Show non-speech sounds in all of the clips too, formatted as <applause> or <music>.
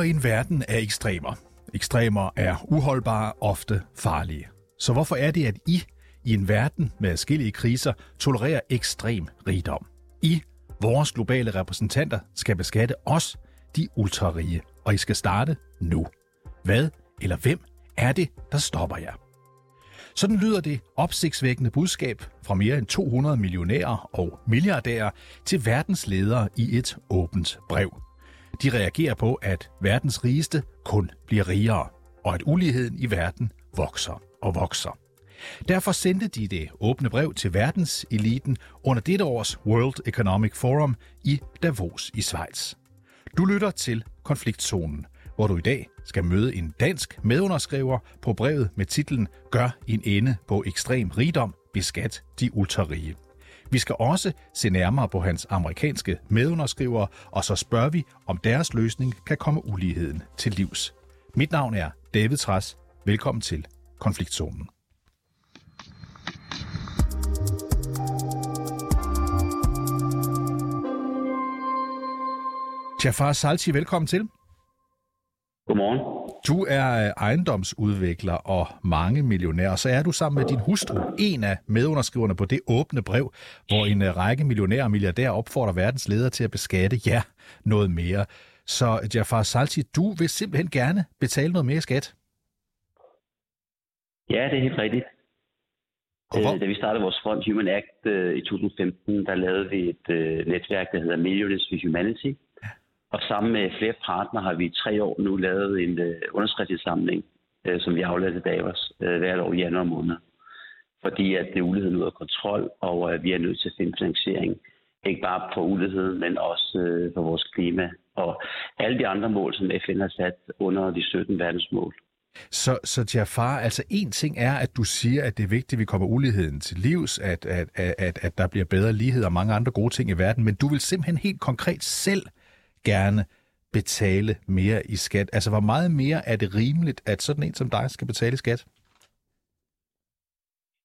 lever i en verden af ekstremer. Ekstremer er uholdbare, ofte farlige. Så hvorfor er det, at I i en verden med forskellige kriser tolererer ekstrem rigdom? I, vores globale repræsentanter, skal beskatte os, de ultrarige, og I skal starte nu. Hvad eller hvem er det, der stopper jer? Sådan lyder det opsigtsvækkende budskab fra mere end 200 millionærer og milliardærer til verdens ledere i et åbent brev. De reagerer på, at verdens rigeste kun bliver rigere, og at uligheden i verden vokser og vokser. Derfor sendte de det åbne brev til verdenseliten under dette års World Economic Forum i Davos i Schweiz. Du lytter til Konfliktzonen, hvor du i dag skal møde en dansk medunderskriver på brevet med titlen Gør en ende på ekstrem rigdom, beskat de ultrarige. Vi skal også se nærmere på hans amerikanske medunderskrivere, og så spørger vi, om deres løsning kan komme uligheden til livs. Mit navn er David Træs. Velkommen til Konfliktzonen. Jafar Salci, velkommen til. Godmorgen. Du er øh, ejendomsudvikler og mange millionær, så er du sammen med din hustru en af medunderskriverne på det åbne brev, hvor en øh, række millionærer og milliardærer opfordrer verdens ledere til at beskatte ja noget mere. Så Jafar Salchi, du vil simpelthen gerne betale noget mere skat? Ja, det er helt rigtigt. Øh, da vi startede vores fond Human Act i 2015, der lavede vi et netværk, der hedder Millionaires for Humanity, og sammen med flere partnere har vi i tre år nu lavet en øh, underskriftsindsamling, øh, som vi aflader til Davos øh, hvert år i januar måned. Fordi at det er uligheden ud af kontrol, og øh, vi er nødt til at finde finansiering. Ikke bare på uligheden, men også øh, for vores klima og alle de andre mål, som FN har sat under de 17 verdensmål. Så, så Jafar, altså en ting er, at du siger, at det er vigtigt, at vi kommer uligheden til livs, at, at, at, at der bliver bedre lighed og mange andre gode ting i verden, men du vil simpelthen helt konkret selv gerne betale mere i skat? Altså, hvor meget mere er det rimeligt, at sådan en som dig skal betale skat?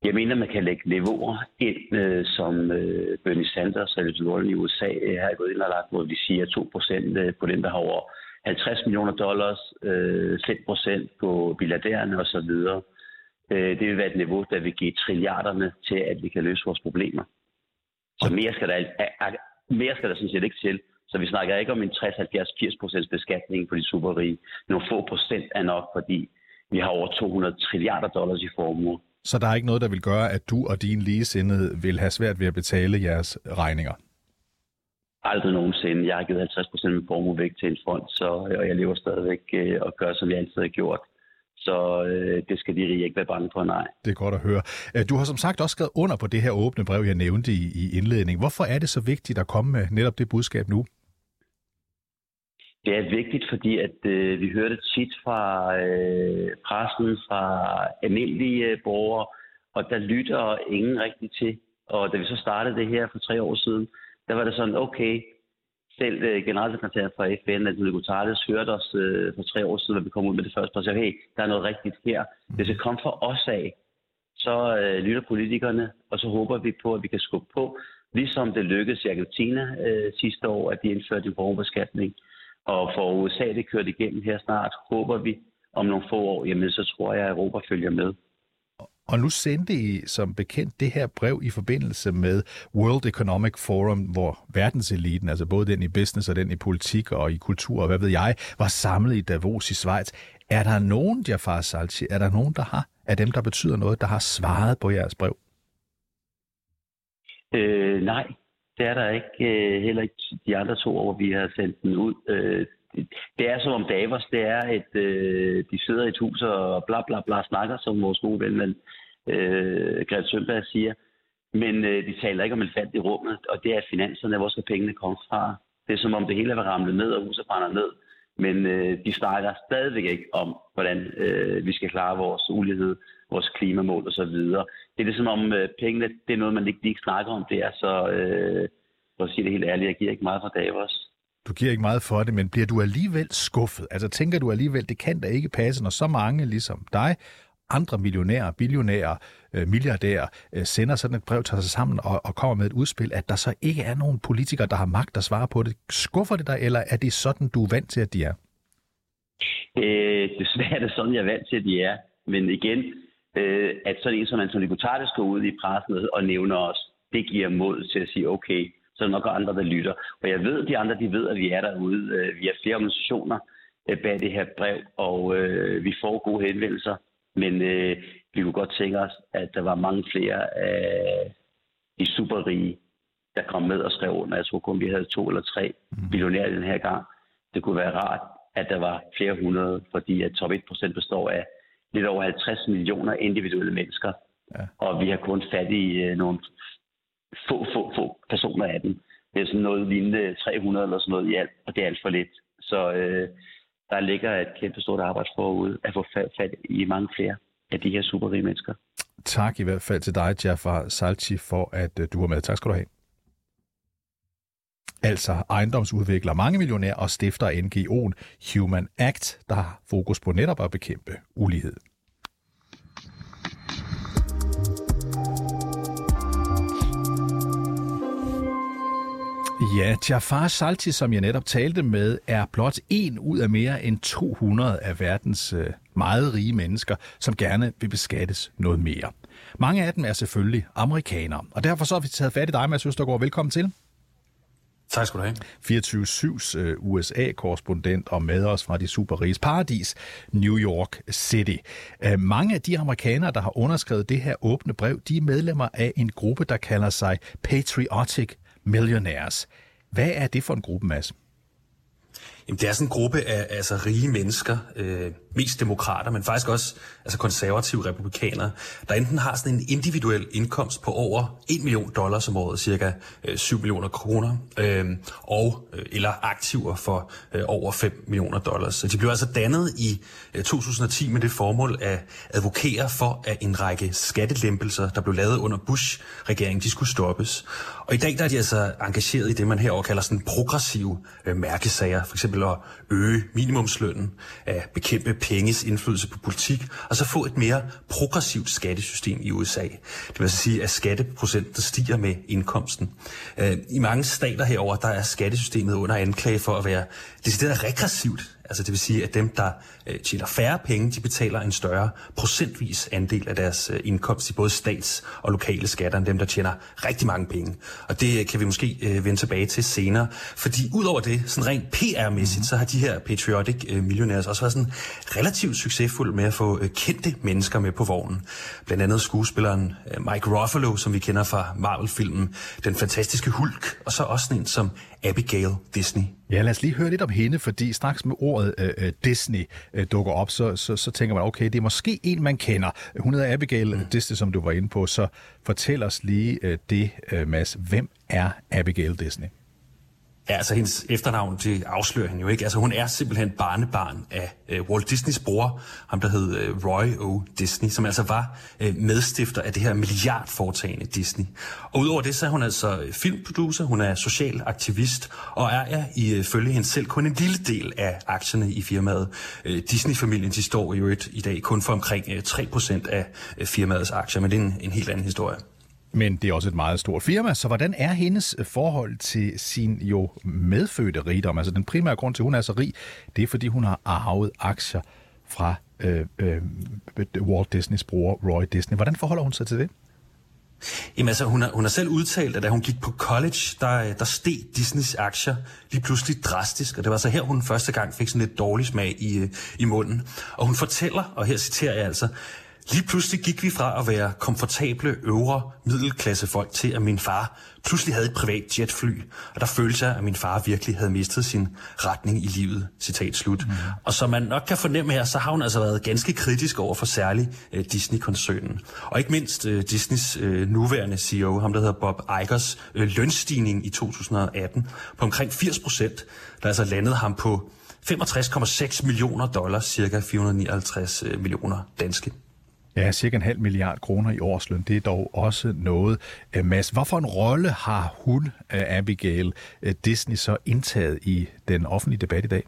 Jeg mener, man kan lægge niveauer ind, øh, som øh, Bernie Sanders og Elizabeth i USA øh, har gået ind og lagt, hvor de siger 2% øh, på den, der har over 50 millioner dollars, øh, 5% på billardærerne osv. Øh, det vil være et niveau, der vil give trilliarderne til, at vi kan løse vores problemer. Så mere skal der, mere skal der sådan set ikke til. Så vi snakker ikke om en 60, 70, 80 procents beskatning på de superrige. Nogle få procent er nok, fordi vi har over 200 trilliarder dollars i formue. Så der er ikke noget, der vil gøre, at du og din ligesindede vil have svært ved at betale jeres regninger? Aldrig nogensinde. Jeg har givet 50 procent af min formue væk til en fond, så, og jeg lever stadigvæk øh, og gør, som jeg altid har gjort. Så øh, det skal de rige ikke være bange for, nej. Det er godt at høre. Øh, du har som sagt også skrevet under på det her åbne brev, jeg nævnte i, i indledning. Hvorfor er det så vigtigt at komme med netop det budskab nu? Det er vigtigt, fordi at øh, vi hører det tit fra øh, pressen, fra almindelige øh, borgere, og der lytter ingen rigtig til. Og da vi så startede det her for tre år siden, der var det sådan, okay, selv øh, generalsekretæren fra FN, Antonio Guterres, hørte os øh, for tre år siden, da vi kom ud med det første, og sagde, hey, der er noget rigtigt her. Det skal komme fra os af. Så øh, lytter politikerne, og så håber vi på, at vi kan skubbe på, ligesom det lykkedes i Argentina øh, sidste år, at de indførte en borgerbeskatning. Og for USA det kørt igennem her snart, håber vi om nogle få år, jamen så tror jeg, at Europa følger med. Og nu sendte I som bekendt det her brev i forbindelse med World Economic Forum, hvor verdenseliten, altså både den i business og den i politik og i kultur og hvad ved jeg, var samlet i Davos i Schweiz. Er der nogen, Jafar Salchi, er der nogen, der har, af dem, der betyder noget, der har svaret på jeres brev? Øh, nej, det er der ikke. Øh, heller ikke de andre to år, vi har sendt den ud. Øh, det er som om Davos, det er et, øh, de sidder i et hus og bla bla bla snakker, som vores gode ven, men, øh, Greta Thunberg siger. Men øh, de taler ikke om elefant i rummet, og det er finanserne, hvor skal pengene komme fra. Det er som om det hele er ramlet ned, og huset brænder ned. Men øh, de snakker stadigvæk ikke om, hvordan øh, vi skal klare vores ulighed, vores klimamål osv. Det er ligesom om øh, pengene, det er noget, man ikke lige snakker om. Det er så, øh, for at sige det helt ærligt, jeg giver ikke meget for Davos. Du giver ikke meget for det, men bliver du alligevel skuffet? Altså tænker du alligevel, det kan da ikke passe, når så mange ligesom dig, andre millionærer, billionærer, øh, milliardærer øh, sender sådan et brev til sig sammen og, og kommer med et udspil, at der så ikke er nogen politikere, der har magt at svare på det. Skuffer det dig, eller er det sådan, du er vant til, at de er? Øh, desværre er det sådan, jeg er vant til, at de er. Men igen, øh, at sådan en som Antoni Guterres går ud i pressen og nævner os, det giver mod til at sige, okay, så er der nok andre, der lytter. Og jeg ved, at de andre, de ved, at vi er derude. Øh, vi har flere organisationer øh, bag det her brev, og øh, vi får gode henvendelser. Men øh, vi kunne godt tænke os, at der var mange flere af de superrige, der kom med og skrev under. Jeg tror kun, vi havde to eller tre mhm. millionærer den her gang. Det kunne være rart, at der var flere hundrede, fordi at top 1% består af lidt over 50 millioner individuelle mennesker. Ja. Og vi har kun fat i øh, nogle få, få, få personer af dem. Det er sådan noget lignende 300 eller sådan noget i alt, og det er alt for lidt. Så øh, der ligger et kæmpe stort arbejde forud at få fat i mange flere af de her superrige mennesker. Tak i hvert fald til dig, Jafar Salchi, for at øh, du var med. Tak skal du have. Altså ejendomsudvikler mange millionærer og stifter NGO'en Human Act, der har fokus på netop at bekæmpe ulighed. Ja, Jafar Salti, som jeg netop talte med, er blot en ud af mere end 200 af verdens øh, meget rige mennesker, som gerne vil beskattes noget mere. Mange af dem er selvfølgelig amerikanere, og derfor så har vi taget fat i dig, Mads Østergaard. Velkommen til. Tak skal du have. 24-7's øh, USA-korrespondent og med os fra de superriges paradis, New York City. Øh, mange af de amerikanere, der har underskrevet det her åbne brev, de er medlemmer af en gruppe, der kalder sig Patriotic Millionaires. Hvad er det for en gruppe, Mads? Jamen, det er sådan en gruppe af altså, rige mennesker, øh, mest demokrater, men faktisk også altså konservative republikanere, der enten har sådan en individuel indkomst på over 1 million dollars om året, cirka øh, 7 millioner kroner, øh, og øh, eller aktiver for øh, over 5 millioner dollars. Så de blev altså dannet i øh, 2010 med det formål at advokere for, at en række skattelempelser, der blev lavet under Bush-regeringen, de skulle stoppes. Og i dag der er de altså engageret i det, man herover kalder sådan progressive øh, mærkesager, for eksempel at øge minimumslønnen, at bekæmpe penges indflydelse på politik, og så få et mere progressivt skattesystem i USA. Det vil altså sige, at skatteprocenten stiger med indkomsten. Øh, I mange stater herover der er skattesystemet under anklage for at være decideret regressivt Altså det vil sige, at dem, der øh, tjener færre penge, de betaler en større procentvis andel af deres øh, indkomst i både stats- og lokale skatter, end dem, der tjener rigtig mange penge. Og det øh, kan vi måske øh, vende tilbage til senere. Fordi udover det, sådan rent PR-mæssigt, mm. så har de her patriotic øh, millionaires også været sådan relativt succesfulde med at få øh, kendte mennesker med på vognen. Blandt andet skuespilleren øh, Mike Ruffalo, som vi kender fra Marvel-filmen Den Fantastiske Hulk, og så også en som Abigail Disney. Ja, lad os lige høre lidt om hende, fordi straks med ordet øh, øh, Disney øh, dukker op, så, så, så tænker man, okay, det er måske en, man kender. Hun hedder Abigail mm. Disney, som du var inde på, så fortæl os lige øh, det, øh, Mads. Hvem er Abigail Disney? Ja, altså hendes efternavn, det afslører hende jo ikke. Altså hun er simpelthen barnebarn af øh, Walt Disneys bror, ham der hed øh, Roy O. Disney, som altså var øh, medstifter af det her milliardforetagende Disney. Og udover det, så er hun altså filmproducer, hun er social aktivist, og er ja, ifølge øh, hende selv kun en lille del af aktierne i firmaet. Øh, Disney-familien, de står jo et, i dag kun for omkring øh, 3% af øh, firmaets aktier, men det er en, en helt anden historie. Men det er også et meget stort firma, så hvordan er hendes øh, forhold til sin jo medfødte rigdom? Altså den primære grund til, at hun er så rig, det er, fordi hun har arvet aktier fra øh, øh, Walt Disneys bror Roy Disney. Hvordan forholder hun sig til det? Jamen altså, hun har, hun har selv udtalt, at da hun gik på college, der, øh, der steg Disneys aktier lige pludselig drastisk, og det var så her, hun første gang fik sådan lidt dårlig smag i, øh, i munden. Og hun fortæller, og her citerer jeg altså, Lige pludselig gik vi fra at være komfortable øvre middelklassefolk til, at min far pludselig havde et privat jetfly, og der følte jeg, at min far virkelig havde mistet sin retning i livet. Citat slut. Mm. Og som man nok kan fornemme her, så har hun altså været ganske kritisk over for særlig uh, Disney-koncernen. Og ikke mindst uh, Disneys uh, nuværende CEO, ham der hedder Bob Igers, uh, lønstigning i 2018 på omkring 80 procent, der altså landede ham på 65,6 millioner dollars, cirka 459 millioner danske. Ja, cirka en halv milliard kroner i årsløn. Det er dog også noget. Øh, Mads, hvorfor en rolle har hun, øh, Abigail øh, Disney, så indtaget i den offentlige debat i dag?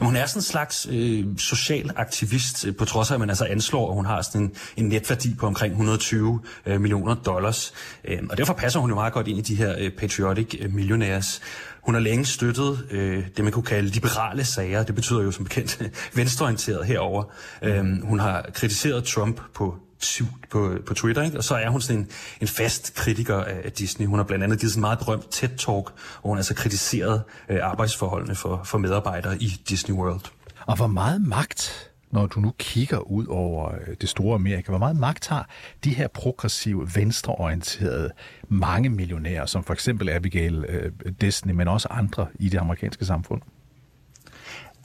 Jamen, hun er sådan en slags øh, social aktivist, øh, på trods af, at man altså anslår, at hun har sådan en, en netværdi på omkring 120 øh, millioner dollars. Øh, og derfor passer hun jo meget godt ind i de her øh, patriotic øh, millionaires. Hun har længe støttet øh, det, man kunne kalde liberale sager. Det betyder jo som bekendt <laughs> venstreorienteret herover. Øh, hun har kritiseret Trump på på, på Twitter, ikke? og så er hun sådan en, en fast kritiker af Disney. Hun har blandt andet givet sådan en meget berømt TED-talk, hvor hun altså kritiseret øh, arbejdsforholdene for, for medarbejdere i Disney World. Og hvor meget magt, når du nu kigger ud over øh, det store Amerika, hvor meget magt har de her progressive, venstreorienterede mange millionærer, som for eksempel Abigail øh, Disney, men også andre i det amerikanske samfund?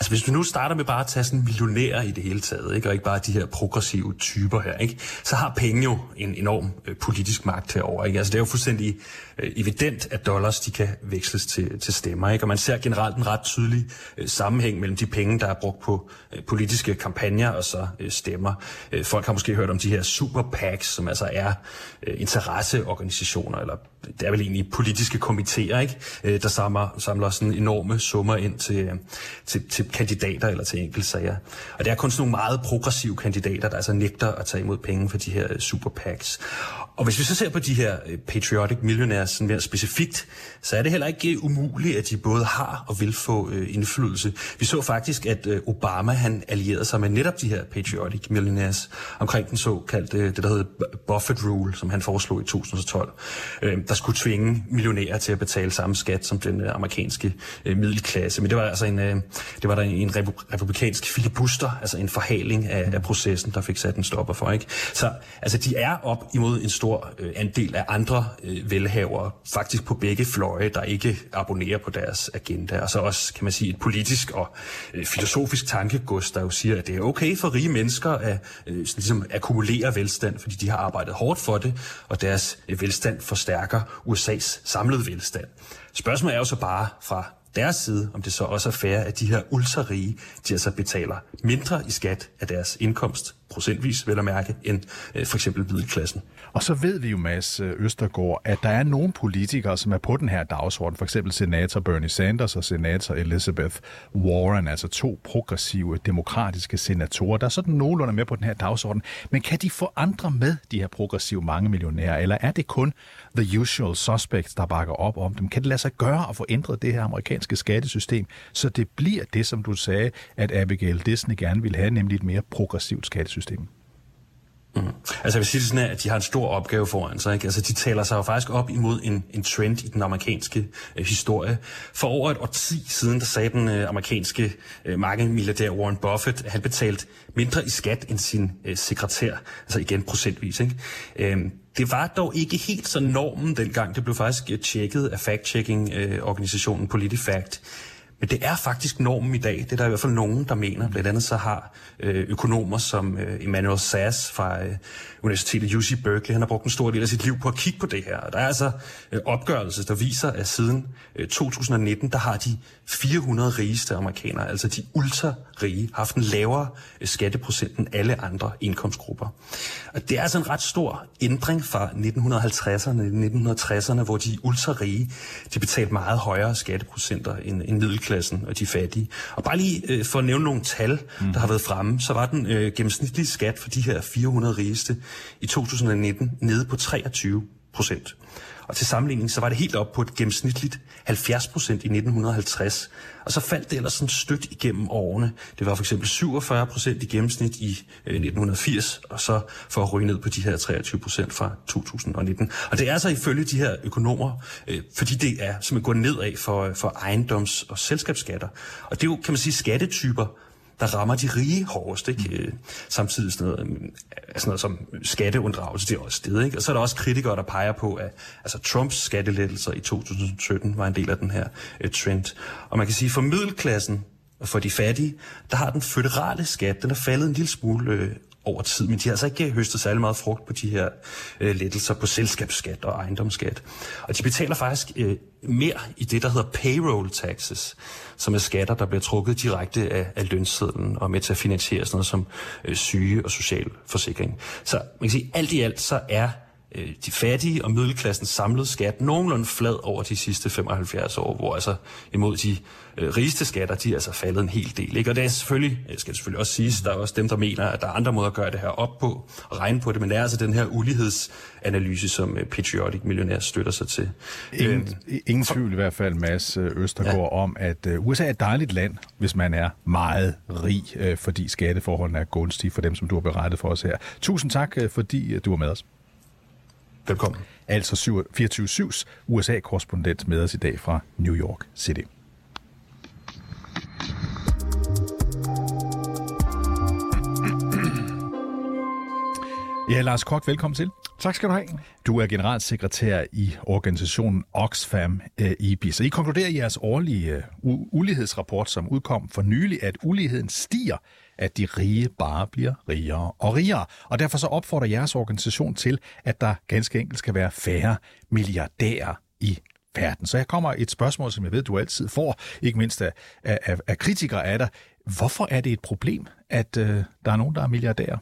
Altså hvis du nu starter med bare at tage sådan millionærer i det hele taget, ikke? og ikke bare de her progressive typer her, ikke? så har penge jo en enorm øh, politisk magt herover. Ikke? Altså det er jo fuldstændig øh, evident, at dollars de kan veksles til, til stemmer. Ikke? Og man ser generelt en ret tydelig øh, sammenhæng mellem de penge, der er brugt på øh, politiske kampagner og så øh, stemmer. Øh, folk har måske hørt om de her super PACs, som altså er øh, interesseorganisationer, eller det er vel egentlig politiske komitéer, ikke? Øh, der samler, samler sådan enorme summer ind til, øh, til, til kandidater eller til enkeltsager. Og det er kun sådan nogle meget progressive kandidater, der altså nægter at tage imod penge for de her super PACs. Og hvis vi så ser på de her øh, patriotic millionaires sådan mere specifikt, så er det heller ikke øh, umuligt, at de både har og vil få øh, indflydelse. Vi så faktisk, at øh, Obama han allierede sig med netop de her patriotic millionaires omkring den såkaldte, øh, det der hedder Buffett Rule, som han foreslog i 2012, øh, der skulle tvinge millionærer til at betale samme skat som den øh, amerikanske øh, middelklasse. Men det var altså en, øh, det var der en, en republikansk filibuster, altså en forhaling af, af processen, der fik sat en stopper for. Ikke? Så altså, de er op imod en stor øh, andel af andre øh, velhavere, faktisk på begge fløje, der ikke abonnerer på deres agenda. Og så også, kan man sige, et politisk og øh, filosofisk tankegods, der jo siger, at det er okay for rige mennesker at øh, ligesom akkumulere velstand, fordi de har arbejdet hårdt for det, og deres øh, velstand forstærker USA's samlede velstand. Spørgsmålet er jo så bare fra deres side, om det så også er fair, at de her ultrarige, de altså betaler mindre i skat af deres indkomst, procentvis vel at mærke, end øh, for eksempel middelklassen. Og så ved vi jo, Mads øh, Østergaard, at der er nogle politikere, som er på den her dagsorden, for eksempel senator Bernie Sanders og senator Elizabeth Warren, altså to progressive demokratiske senatorer, der er sådan nogenlunde med på den her dagsorden. Men kan de få andre med, de her progressive mange millionærer, eller er det kun the usual suspects, der bakker op om dem? Kan det lade sig gøre at få ændret det her amerikanske skattesystem, så det bliver det, som du sagde, at Abigail Disney gerne vil have, nemlig et mere progressivt skattesystem? Mm. Altså jeg vil sige det sådan, at de har en stor opgave foran sig. Ikke? Altså de taler sig jo faktisk op imod en, en trend i den amerikanske øh, historie. For over et årti siden, der sagde den øh, amerikanske øh, markedmilliardær Warren Buffett, at han betalte mindre i skat end sin øh, sekretær. Altså igen procentvis. Ikke? Øh, det var dog ikke helt så normen dengang. Det blev faktisk øh, tjekket af fact-checking-organisationen øh, PolitiFact. Men det er faktisk normen i dag. Det er der i hvert fald nogen, der mener. Blandt andet så har øh, økonomer som øh, Emmanuel Sass fra øh, Universitetet UC Berkeley, han har brugt en stor del af sit liv på at kigge på det her. Og der er altså opgørelser, der viser, at siden 2019, der har de 400 rigeste amerikanere, altså de ultra-rige, haft en lavere skatteprocent end alle andre indkomstgrupper. Og det er altså en ret stor ændring fra 1950'erne, 1960'erne, hvor de ultra-rige, de betalte meget højere skatteprocenter end, end middelklassen og de fattige. Og bare lige øh, for at nævne nogle tal, mm. der har været fremme, så var den øh, gennemsnitlige skat for de her 400 rigeste i 2019 nede på 23 procent. Og til sammenligning, så var det helt op på et gennemsnitligt 70 procent i 1950. Og så faldt det ellers sådan stødt igennem årene. Det var for eksempel 47 procent i gennemsnit i øh, 1980, og så for at ryge ned på de her 23 procent fra 2019. Og det er altså ifølge de her økonomer, øh, fordi det er simpelthen gået nedad for, øh, for ejendoms- og selskabsskatter. Og det er jo, kan man sige, skattetyper, der rammer de rige hårdest. Ikke? Mm. Samtidig sådan noget, øh, sådan noget som skatteunddragelse, det er også sted. Ikke? Og så er der også kritikere, der peger på, at altså, Trumps skattelettelser i 2017 var en del af den her uh, trend. Og man kan sige, for middelklassen og for de fattige, der har den føderale skat, den er faldet en lille smule øh, over tid, men de har altså ikke øh, høstet særlig meget frugt på de her øh, lettelser på selskabsskat og ejendomsskat. Og de betaler faktisk øh, mere i det, der hedder payroll taxes, som er skatter, der bliver trukket direkte af, af lønsedlen og med til at finansiere sådan noget som øh, syge og social forsikring. Så man kan sige, alt i alt så er øh, de fattige og middelklassens samlede skat nogenlunde flad over de sidste 75 år, hvor altså imod de øh, rigeste skatter, de er altså faldet en hel del. Ikke? Og det er selvfølgelig, jeg skal selvfølgelig også sige, der er også dem, der mener, at der er andre måder at gøre det her op på og regne på det, men det er altså den her ulighedsanalyse, som øh, Patriotic Millionær støtter sig til. Ingen, øh, ingen tvivl i hvert fald, Mads øh, Østergaard, ja. om, at øh, USA er et dejligt land, hvis man er meget rig, øh, fordi skatteforholdene er gunstige for dem, som du har berettet for os her. Tusind tak, øh, fordi øh, du var med os. Velkommen. Altså 24-7's USA-korrespondent med os i dag fra New York City. Ja, Lars Kok, velkommen til. Tak skal du have. Du er generalsekretær i organisationen Oxfam eh, Så Og I konkluderer i jeres årlige eh, ulighedsrapport, som udkom for nylig, at uligheden stiger, at de rige bare bliver rigere og rigere. Og derfor så opfordrer jeres organisation til, at der ganske enkelt skal være færre milliardærer i verden. Så her kommer et spørgsmål, som jeg ved, du altid får, ikke mindst af, af, af kritikere af dig. Hvorfor er det et problem, at øh, der er nogen, der er milliardærer?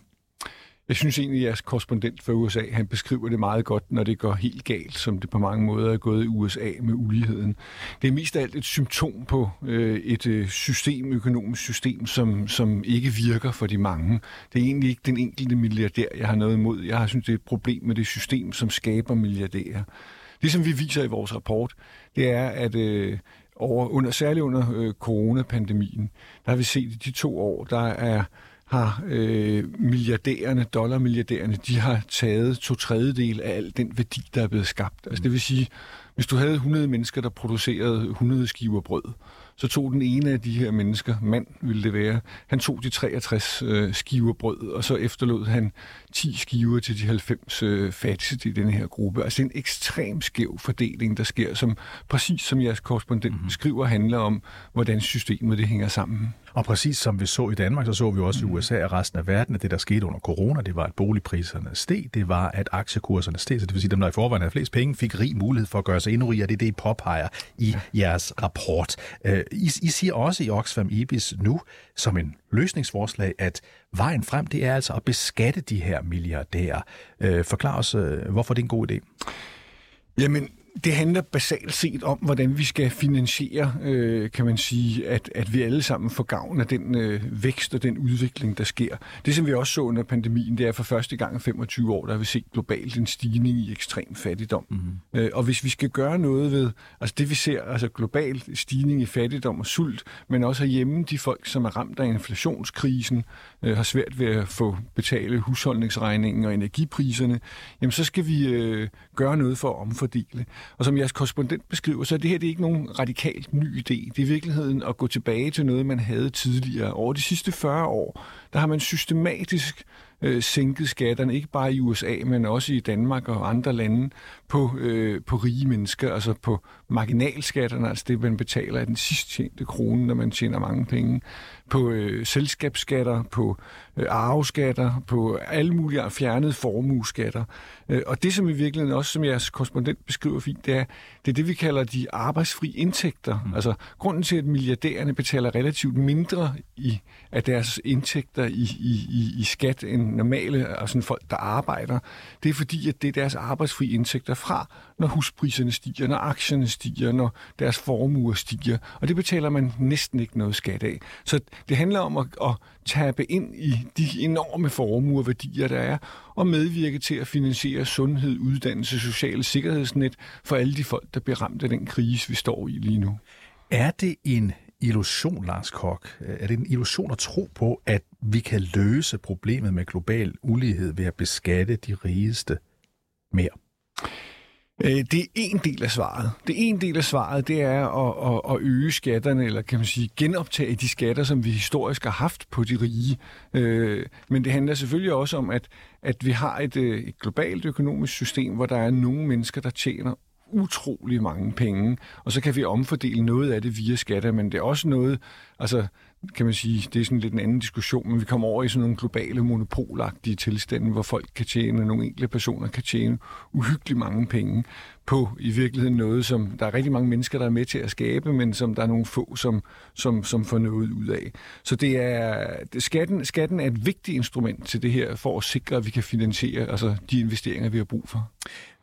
Jeg synes egentlig, at jeres korrespondent for USA, han beskriver det meget godt, når det går helt galt, som det på mange måder er gået i USA med uligheden. Det er mest af alt et symptom på øh, et øh, system, økonomisk system, som, som ikke virker for de mange. Det er egentlig ikke den enkelte milliardær, jeg har noget imod. Jeg har synes, det er et problem med det system, som skaber milliardærer. Det, som vi viser i vores rapport, det er, at øh, over, under, særligt under øh, coronapandemien, der har vi set i de to år, der er har øh, milliardærerne, dollarmilliardærerne, de har taget to tredjedel af al den værdi, der er blevet skabt. Altså det vil sige, hvis du havde 100 mennesker, der producerede 100 skiver brød, så tog den ene af de her mennesker, mand ville det være, han tog de 63 øh, skiver brød, og så efterlod han 10 skiver til de 90 øh, fattigste i den her gruppe. Altså en ekstrem skæv fordeling, der sker, som præcis som jeres korrespondent mm-hmm. skriver, handler om, hvordan systemet det hænger sammen. Og præcis som vi så i Danmark, så så vi også i USA og resten af verden, at det, der skete under corona, det var, at boligpriserne steg, det var, at aktiekurserne steg, så det vil sige, at dem, der i forvejen havde flest penge, fik rig mulighed for at gøre sig endnu rigere. Det er det, I påpeger i jeres rapport. Øh, I, I siger også i Oxfam IBIS nu, som en løsningsforslag, at vejen frem, det er altså at beskatte de her milliardærer. Øh, forklar os, øh, hvorfor det er en god idé. Jamen, det handler basalt set om, hvordan vi skal finansiere, øh, kan man sige, at, at vi alle sammen får gavn af den øh, vækst og den udvikling, der sker. Det, som vi også så under pandemien, det er for første gang i 25 år, der har vi set globalt en stigning i ekstrem fattigdom. Mm-hmm. Øh, og hvis vi skal gøre noget ved, altså det vi ser, altså global stigning i fattigdom og sult, men også herhjemme de folk, som er ramt af inflationskrisen, øh, har svært ved at få betale husholdningsregningen og energipriserne, jamen så skal vi øh, gøre noget for at omfordele. Og som jeres korrespondent beskriver, så er det her det er ikke nogen radikalt ny idé. Det er i virkeligheden at gå tilbage til noget, man havde tidligere. Over de sidste 40 år, der har man systematisk øh, sænket skatterne, ikke bare i USA, men også i Danmark og andre lande, på, øh, på rige mennesker, altså på marginalskatterne, altså det, man betaler af den sidst tjente krone, når man tjener mange penge, på øh, selskabsskatter, på øh, arveskatter, på alle mulige fjernede formueskatter. Øh, og det, som i virkeligheden også, som jeres korrespondent beskriver fint, det er, det er det, vi kalder de arbejdsfri indtægter. Mm. Altså grunden til, at milliardærerne betaler relativt mindre i, af deres indtægter i, i, i, i skat end normale, altså folk, der arbejder, det er fordi, at det er deres arbejdsfri indtægter fra, når huspriserne stiger, når aktierne stiger, når deres formuer stiger. Og det betaler man næsten ikke noget skat af. Så det handler om at, at tabe ind i de enorme formuer værdier, der er, og medvirke til at finansiere sundhed, uddannelse, sociale sikkerhedsnet for alle de folk, der bliver ramt af den krise, vi står i lige nu. Er det en illusion, Lars Kok? Er det en illusion at tro på, at vi kan løse problemet med global ulighed ved at beskatte de rigeste mere? Øh, det er en del af svaret. Det en del af svaret, det er at, at, at øge skatterne, eller kan man sige genoptage de skatter, som vi historisk har haft på de rige. Øh, men det handler selvfølgelig også om, at, at vi har et, øh, et globalt økonomisk system, hvor der er nogle mennesker, der tjener utrolig mange penge, og så kan vi omfordele noget af det via skatter, men det er også noget, altså kan man sige, det er sådan lidt en anden diskussion, men vi kommer over i sådan nogle globale monopolagtige tilstande, hvor folk kan tjene, nogle enkelte personer kan tjene uhyggeligt mange penge på i virkeligheden noget, som der er rigtig mange mennesker, der er med til at skabe, men som der er nogle få, som, som, som får noget ud af. Så det er, skatten, skatten er et vigtigt instrument til det her, for at sikre, at vi kan finansiere altså, de investeringer, vi har brug for.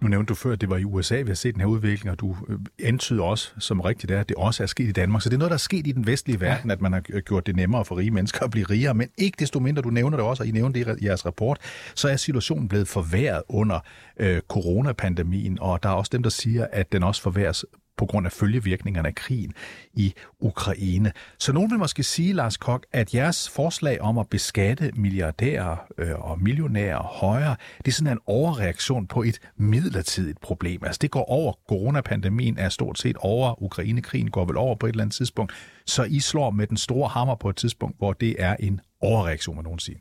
Nu nævnte du før, at det var i USA, vi har set den her udvikling, og du øh, antyder også, som rigtigt er, at det også er sket i Danmark. Så det er noget, der er sket i den vestlige verden, ja. at man har gjort det nemmere for rige mennesker at blive rigere. Men ikke desto mindre, du nævner det også, og I nævner det i jeres rapport, så er situationen blevet forværret under øh, coronapandemien, og der er også dem, der siger, at den også forværres på grund af følgevirkningerne af krigen i Ukraine. Så nogen vil måske sige, Lars Kok, at jeres forslag om at beskatte milliardærer øh, og millionærer højere, det er sådan en overreaktion på et midlertidigt problem. Altså det går over, coronapandemien er stort set over, Ukrainekrigen går vel over på et eller andet tidspunkt, så I slår med den store hammer på et tidspunkt, hvor det er en overreaktion, må nogen sige.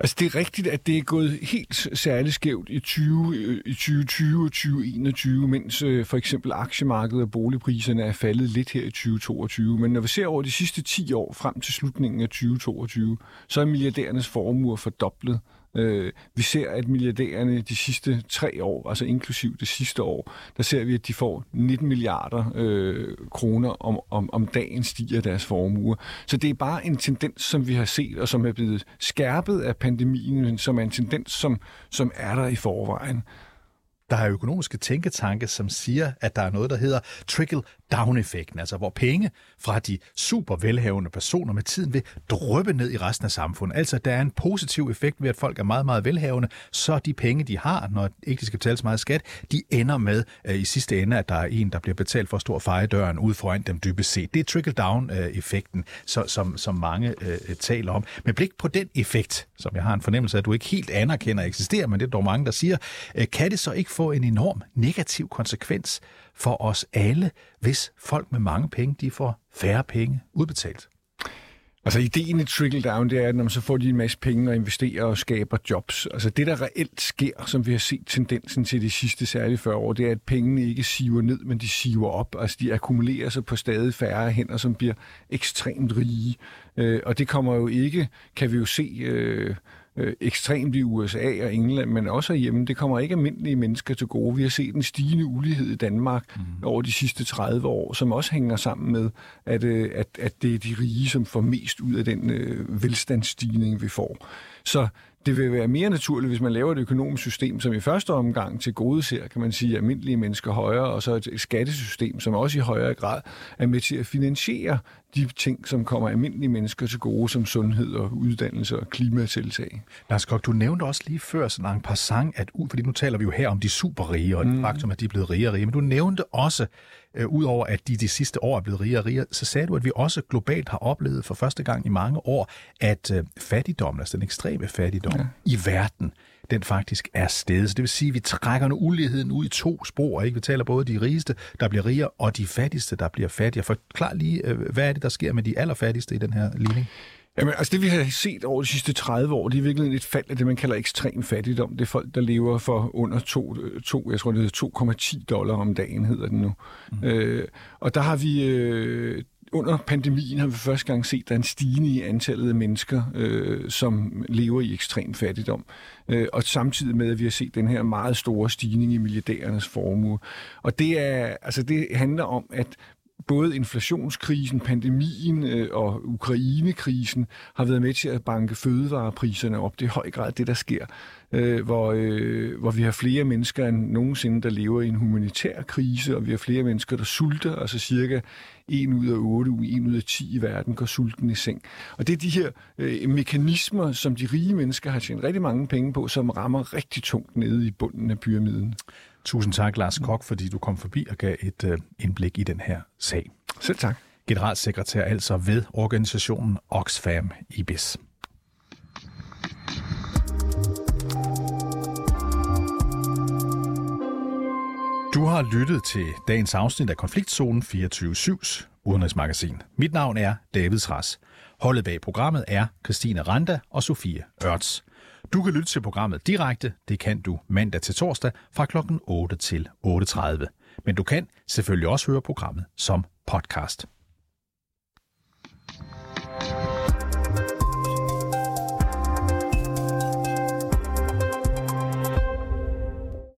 Altså, det er rigtigt, at det er gået helt særligt skævt i, 20, øh, i 2020 og 2021, mens øh, for eksempel aktiemarkedet og boligpriserne er faldet lidt her i 2022. Men når vi ser over de sidste 10 år frem til slutningen af 2022, så er milliardærernes formuer fordoblet. Øh, vi ser, at milliardærerne de sidste tre år, altså inklusiv det sidste år, der ser vi, at de får 19 milliarder øh, kroner om, om, om dagen stiger deres formue. Så det er bare en tendens, som vi har set, og som er blevet skærpet af pandemien, men som er en tendens, som, som er der i forvejen. Der er økonomiske tænketanke, som siger, at der er noget, der hedder trickle-down-effekten, altså hvor penge fra de super velhavende personer med tiden vil drøbe ned i resten af samfundet. Altså, der er en positiv effekt ved, at folk er meget, meget velhavende, så de penge, de har, når ikke de skal betale så meget skat, de ender med øh, i sidste ende, at der er en, der bliver betalt for stor fejedøren ud foran dem dybest set. Det er trickle-down-effekten, øh, så, som, som mange øh, taler om. Med blik på den effekt, som jeg har en fornemmelse af, at du ikke helt anerkender eksisterer, men det er dog mange, der siger, kan det så ikke få en enorm negativ konsekvens for os alle, hvis folk med mange penge, de får færre penge udbetalt. Altså ideen i trickle-down, det er, at når man så får de en masse penge og investerer og skaber jobs. Altså det, der reelt sker, som vi har set tendensen til de sidste særlige 40 år, det er, at pengene ikke siver ned, men de siver op. Altså de akkumulerer sig på stadig færre hænder, som bliver ekstremt rige. Øh, og det kommer jo ikke, kan vi jo se... Øh, øh, ekstremt i USA og England, men også hjemme. Det kommer ikke almindelige mennesker til gode. Vi har set en stigende ulighed i Danmark mm. over de sidste 30 år, som også hænger sammen med, at, øh, at, at det er de rige, som får mest ud af den øh, velstandsstigning, vi får. Så det vil være mere naturligt, hvis man laver et økonomisk system, som i første omgang til gode ser, kan man sige, almindelige mennesker højere, og så et skattesystem, som også i højere grad er med til at finansiere de ting, som kommer almindelige mennesker til gode, som sundhed og uddannelse og klimatiltag. Lars Kok, du nævnte også lige før sådan en passant, at fordi nu taler vi jo her om de superrige, og mm. det faktum, at de er blevet rigere og rige, men du nævnte også, øh, udover at de de sidste år er blevet rigere og rigere, så sagde du, at vi også globalt har oplevet for første gang i mange år, at øh, fattigdom, altså den ekstreme fattigdom ja. i verden, den faktisk er stedet. Så det vil sige, at vi trækker nu uligheden ud i to spor. Ikke? Vi taler både de rigeste, der bliver rigere, og de fattigste, der bliver fattigere. Forklar lige, øh, hvad er det, der sker med de allerfattigste i den her ligning? Jamen, altså det vi har set over de sidste 30 år, det er virkelig et fald af det, man kalder ekstrem fattigdom. Det er folk, der lever for under 2, 2 jeg tror det er 2,10 dollar om dagen, hedder den nu. Mm. Øh, og der har vi øh, under pandemien har vi første gang set, at der er en stigning i antallet af mennesker, øh, som lever i ekstrem fattigdom. Øh, og samtidig med, at vi har set den her meget store stigning i milliardærernes formue. Og det, er, altså det handler om, at både inflationskrisen, pandemien øh, og Ukrainekrisen har været med til at banke fødevarepriserne op. Det er i høj grad det, der sker, øh, hvor, øh, hvor vi har flere mennesker end nogensinde, der lever i en humanitær krise, og vi har flere mennesker, der sulter, altså cirka 1 ud af 8, 1 ud af 10 i verden går sulten i seng. Og det er de her øh, mekanismer, som de rige mennesker har tjent rigtig mange penge på, som rammer rigtig tungt nede i bunden af pyramiden. Tusind tak, Lars Kok, fordi du kom forbi og gav et øh, indblik i den her sag. Selv tak. Generalsekretær altså ved organisationen Oxfam IBIS. Du har lyttet til dagens afsnit af Konfliktzonen 24-7's udenrigsmagasin. Mit navn er David Ras. Holdet bag programmet er Christine Randa og Sofie Ørts. Du kan lytte til programmet direkte. Det kan du mandag til torsdag fra kl. 8 til 8.30. Men du kan selvfølgelig også høre programmet som podcast.